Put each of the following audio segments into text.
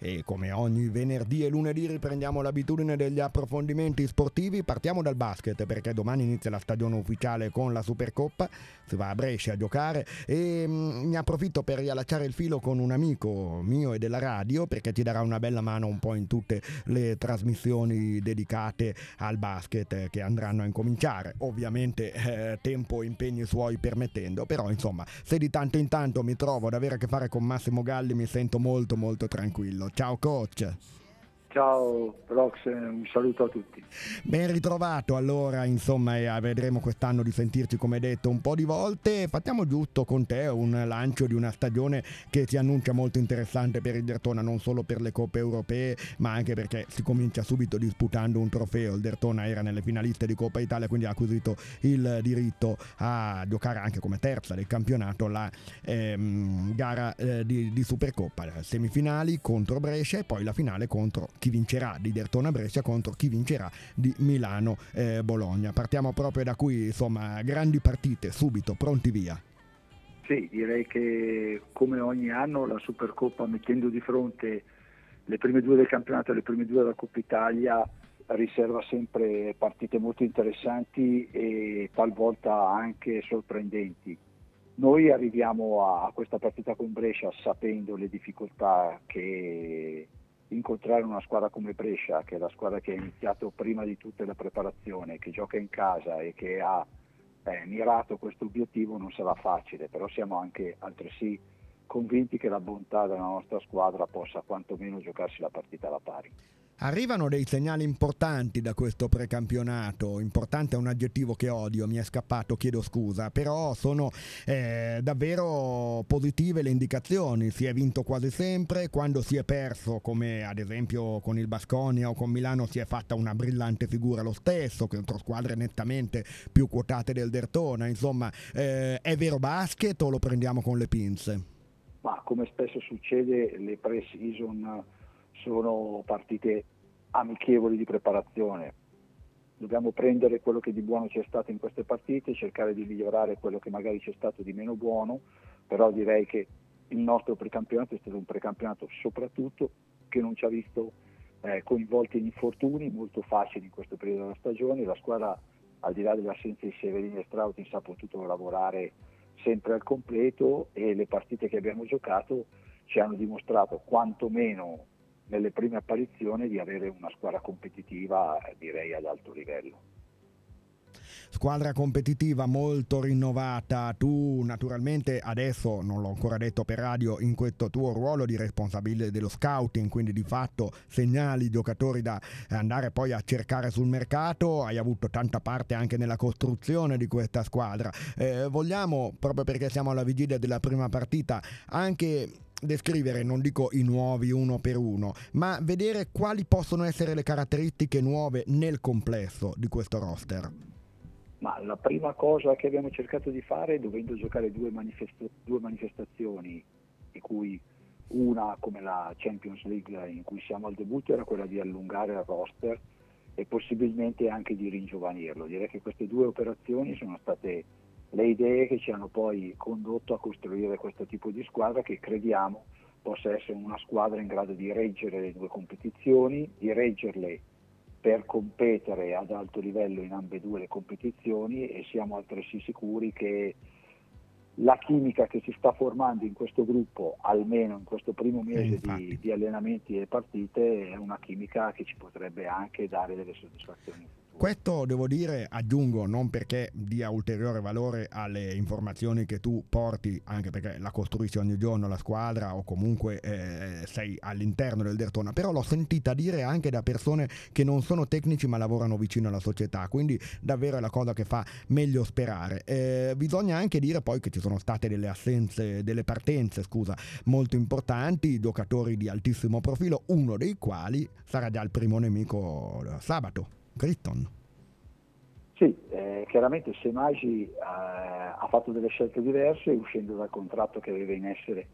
E come ogni venerdì e lunedì riprendiamo l'abitudine degli approfondimenti sportivi, partiamo dal basket perché domani inizia la stagione ufficiale con la Supercoppa, si va a Brescia a giocare. E mm, ne approfitto per riallacciare il filo con un amico mio e della radio perché ti darà una bella mano un po' in tutte le trasmissioni dedicate al basket che andranno a incominciare, ovviamente eh, tempo e impegni suoi permettendo, però insomma se di tanto in tanto mi trovo ad avere a che fare con Massimo Galli mi sento molto molto tranquillo. Ciao coach. Ciao Rox, un saluto a tutti. Ben ritrovato allora, insomma, e vedremo quest'anno di sentirci come detto un po' di volte. Facciamo giusto con te un lancio di una stagione che si annuncia molto interessante per il Dertona, non solo per le coppe europee, ma anche perché si comincia subito disputando un trofeo. Il Dertona era nelle finaliste di Coppa Italia, quindi ha acquisito il diritto a giocare anche come terza del campionato la ehm, gara eh, di, di Supercoppa. Semifinali contro Brescia e poi la finale contro chi vincerà di Dertona Brescia contro chi vincerà di Milano eh, Bologna. Partiamo proprio da qui, insomma, grandi partite, subito, pronti via. Sì, direi che come ogni anno la Supercoppa mettendo di fronte le prime due del campionato e le prime due della Coppa Italia riserva sempre partite molto interessanti e talvolta anche sorprendenti. Noi arriviamo a questa partita con Brescia sapendo le difficoltà che incontrare una squadra come Brescia, che è la squadra che ha iniziato prima di tutte la preparazione, che gioca in casa e che ha eh, mirato questo obiettivo non sarà facile, però siamo anche altresì convinti che la bontà della nostra squadra possa quantomeno giocarsi la partita alla pari. Arrivano dei segnali importanti da questo precampionato, importante è un aggettivo che odio, mi è scappato, chiedo scusa, però sono eh, davvero positive le indicazioni, si è vinto quasi sempre, quando si è perso come ad esempio con il Basconia o con Milano si è fatta una brillante figura lo stesso, contro squadre nettamente più quotate del Dertona, insomma eh, è vero basket o lo prendiamo con le pinze? Ma come spesso succede le pre-season sono partite amichevoli di preparazione. Dobbiamo prendere quello che di buono c'è stato in queste partite, cercare di migliorare quello che magari c'è stato di meno buono, però direi che il nostro precampionato è stato un precampionato soprattutto che non ci ha visto eh, coinvolti in infortuni molto facili in questo periodo della stagione, la squadra al di là dell'assenza di Severini e Strautin ha potuto lavorare sempre al completo e le partite che abbiamo giocato ci hanno dimostrato quantomeno nelle prime apparizioni di avere una squadra competitiva direi ad alto livello. Squadra competitiva molto rinnovata, tu naturalmente adesso non l'ho ancora detto per radio in questo tuo ruolo di responsabile dello scouting, quindi di fatto segnali giocatori da andare poi a cercare sul mercato, hai avuto tanta parte anche nella costruzione di questa squadra. Eh, vogliamo, proprio perché siamo alla vigilia della prima partita, anche descrivere, non dico i nuovi uno per uno, ma vedere quali possono essere le caratteristiche nuove nel complesso di questo roster. Ma la prima cosa che abbiamo cercato di fare, dovendo giocare due, manifesta- due manifestazioni, di cui una come la Champions League in cui siamo al debutto, era quella di allungare il roster e possibilmente anche di ringiovanirlo. Direi che queste due operazioni sono state le idee che ci hanno poi condotto a costruire questo tipo di squadra che crediamo possa essere una squadra in grado di reggere le due competizioni, di reggerle per competere ad alto livello in ambedue le competizioni e siamo altresì sicuri che la chimica che si sta formando in questo gruppo, almeno in questo primo mese di, di, allenamenti e partite, è una chimica che ci potrebbe anche dare delle soddisfazioni. Questo devo dire, aggiungo, non perché dia ulteriore valore alle informazioni che tu porti, anche perché la costruisci ogni giorno la squadra o comunque eh, sei all'interno del Dertona, però l'ho sentita dire anche da persone che non sono tecnici ma lavorano vicino alla società, quindi davvero è la cosa che fa meglio sperare. Eh, bisogna anche dire poi che ci sono state delle assenze, delle partenze, scusa, molto importanti, giocatori di altissimo profilo, uno dei quali sarà già il primo nemico sabato. Critton. Sì, eh, chiaramente Semagi eh, ha fatto delle scelte diverse uscendo dal contratto che aveva in essere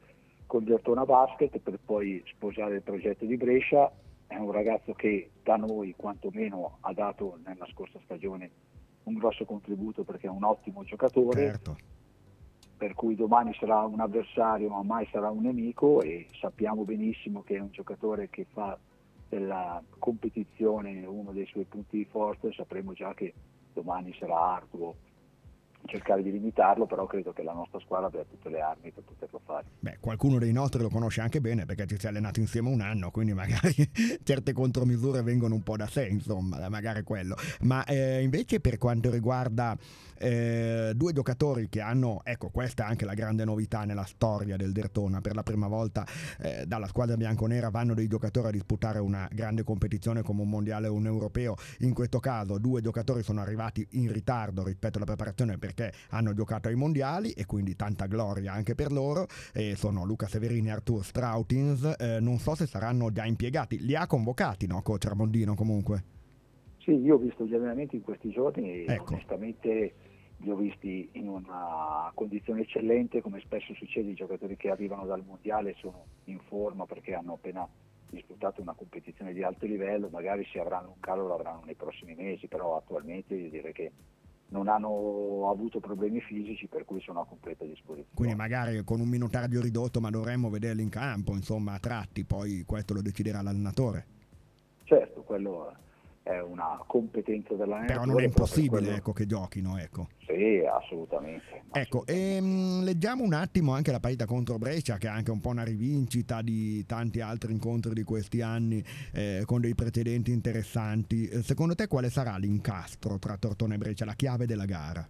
con Dertona Basket per poi sposare il progetto di Brescia. È un ragazzo che da noi quantomeno ha dato nella scorsa stagione un grosso contributo perché è un ottimo giocatore. Certo per cui domani sarà un avversario ma mai sarà un nemico e sappiamo benissimo che è un giocatore che fa della competizione uno dei suoi punti di forza, sapremo già che domani sarà arduo cercare di limitarlo, però credo che la nostra squadra abbia tutte le armi per poterlo fare. Beh, qualcuno dei nostri lo conosce anche bene perché ci si è allenato insieme un anno, quindi magari certe contromisure vengono un po' da sé, insomma, magari quello. Ma eh, invece per quanto riguarda eh, due giocatori che hanno, ecco, questa è anche la grande novità nella storia del Dertona, per la prima volta eh, dalla squadra bianconera vanno dei giocatori a disputare una grande competizione come un mondiale o un europeo, in questo caso due giocatori sono arrivati in ritardo rispetto alla preparazione per perché hanno giocato ai mondiali e quindi tanta gloria anche per loro. E sono Luca Severini e Artur Strautins. Eh, non so se saranno già impiegati. Li ha convocati, no, coach Ramondino comunque? Sì, io ho visto gli allenamenti in questi giorni e ecco. onestamente li ho visti in una condizione eccellente, come spesso succede i giocatori che arrivano dal mondiale sono in forma perché hanno appena disputato una competizione di alto livello, magari se avranno un calo lo avranno nei prossimi mesi, però attualmente direi che non hanno avuto problemi fisici per cui sono a completa disposizione. Quindi magari con un minutario ridotto ma dovremmo vederli in campo, insomma a tratti, poi questo lo deciderà l'allenatore. Certo, quello è una competenza dell'allenatore. Però non è impossibile ecco, che giochino. Ecco. Sì, assolutamente. Ecco, e, ehm, leggiamo un attimo anche la partita contro Brescia, che è anche un po' una rivincita di tanti altri incontri di questi anni eh, con dei precedenti interessanti. Eh, secondo te quale sarà l'incastro tra Tortone e Brescia, la chiave della gara?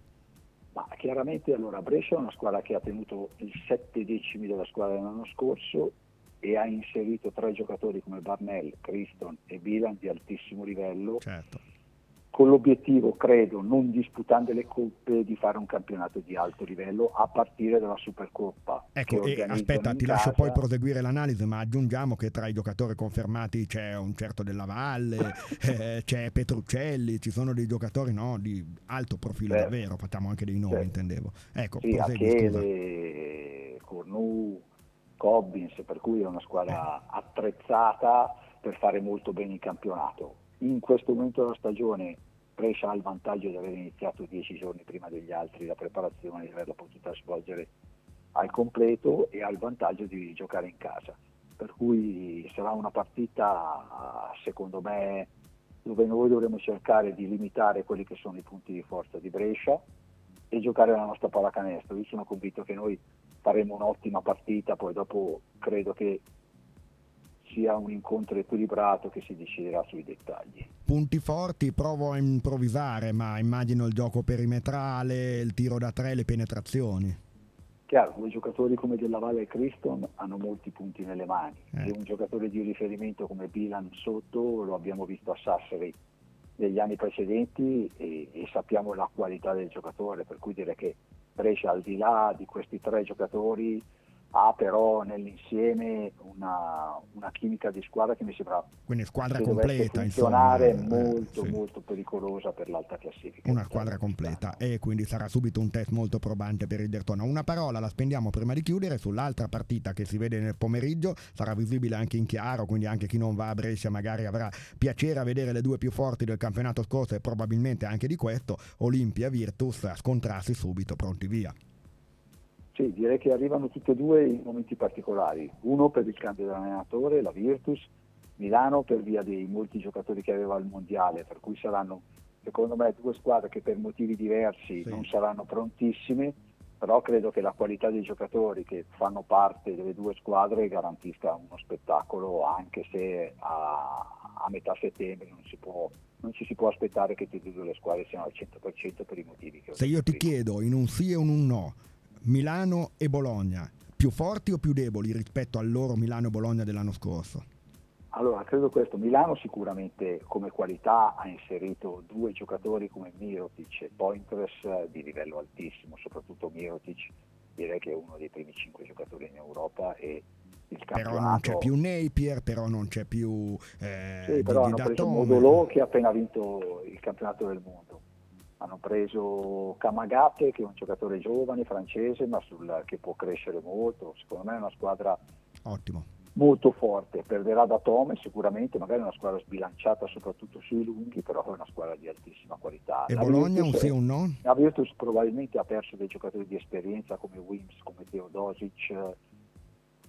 Ma chiaramente allora Brescia è una squadra che ha tenuto i sette decimi della squadra dell'anno scorso e ha inserito tre giocatori come Barnell, Criston e Bilan di altissimo livello, certo. con l'obiettivo, credo, non disputando le coppe, di fare un campionato di alto livello a partire dalla Supercoppa. Ecco, aspetta, ti lascio poi proseguire l'analisi, ma aggiungiamo che tra i giocatori confermati c'è un certo Della Valle, eh, c'è Petruccelli, ci sono dei giocatori no, di alto profilo certo. davvero, facciamo anche dei nomi, certo. intendevo. Ecco, sì, prosegui, Achele, Cornu, Cobbins, per cui è una squadra attrezzata per fare molto bene il campionato. In questo momento della stagione Brescia ha il vantaggio di aver iniziato dieci giorni prima degli altri la preparazione, di averla potuta svolgere al completo e ha il vantaggio di giocare in casa. Per cui sarà una partita, secondo me, dove noi dovremo cercare di limitare quelli che sono i punti di forza di Brescia e giocare la nostra pallacanestro. Io sono convinto che noi faremo un'ottima partita, poi dopo credo che sia un incontro equilibrato che si deciderà sui dettagli. Punti forti, provo a improvvisare, ma immagino il gioco perimetrale, il tiro da tre, le penetrazioni. Chiaro, due giocatori come Della Valle e Criston hanno molti punti nelle mani eh. e un giocatore di riferimento come Bilan sotto lo abbiamo visto a Sassari negli anni precedenti e, e sappiamo la qualità del giocatore, per cui dire che Brescia al di là di questi tre giocatori ha però nell'insieme una, una, chimica di squadra che mi sembra quindi squadra completa funzionare insomma, eh, molto eh, sì. molto pericolosa per l'alta classifica. Una squadra completa. E quindi sarà subito un test molto probante per il Dertona. Una parola la spendiamo prima di chiudere sull'altra partita che si vede nel pomeriggio. Sarà visibile anche in chiaro quindi anche chi non va a Brescia magari avrà piacere a vedere le due più forti del campionato scorso e probabilmente anche di questo Olimpia Virtus a scontrarsi subito pronti via sì, direi che arrivano tutte e due in momenti particolari. Uno per il cambio dell'allenatore, la Virtus, Milano per via dei molti giocatori che aveva al mondiale, per cui saranno secondo me due squadre che per motivi diversi sì. non saranno prontissime, però credo che la qualità dei giocatori che fanno parte delle due squadre garantisca uno spettacolo anche se a, a metà settembre non, si può, non ci si può aspettare che tutte e due le squadre siano al 100% per i motivi che ho Se io ti prima. chiedo in un sì e in un no, Milano e Bologna, più forti o più deboli rispetto al loro Milano e Bologna dell'anno scorso? Allora, credo questo. Milano sicuramente come qualità ha inserito due giocatori come Mirotic e Pointress di livello altissimo, soprattutto Mirotic direi che è uno dei primi cinque giocatori in Europa e il campionato... Però non c'è più Napier, però non c'è più... Eh, sì, però hanno preso Modolo che ha appena vinto il campionato del mondo hanno preso Kamagate che è un giocatore giovane francese ma sul, che può crescere molto, secondo me è una squadra Ottimo. molto forte, perderà da Tome sicuramente, magari una squadra sbilanciata soprattutto sui lunghi, però è una squadra di altissima qualità. E la Bologna un sì o un no? La Virtus probabilmente ha perso dei giocatori di esperienza come Wims, come Teodosic,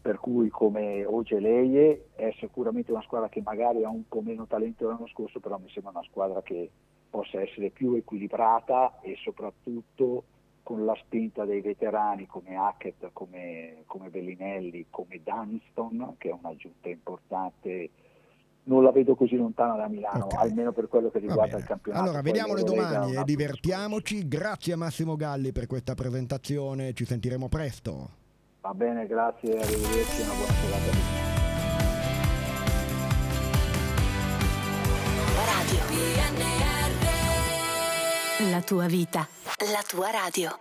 per cui come Ogeleie è sicuramente una squadra che magari ha un po' meno talento l'anno scorso, però mi sembra una squadra che possa essere più equilibrata e soprattutto con la spinta dei veterani come Hackett, come, come Bellinelli, come Dunston, che è un'aggiunta importante non la vedo così lontana da Milano, okay. almeno per quello che riguarda il campionato. Allora, vediamole domani e divertiamoci. Grazie a Massimo Galli per questa presentazione, ci sentiremo presto. Va bene, grazie, arrivederci, una buona serata. La tua vita, la tua radio.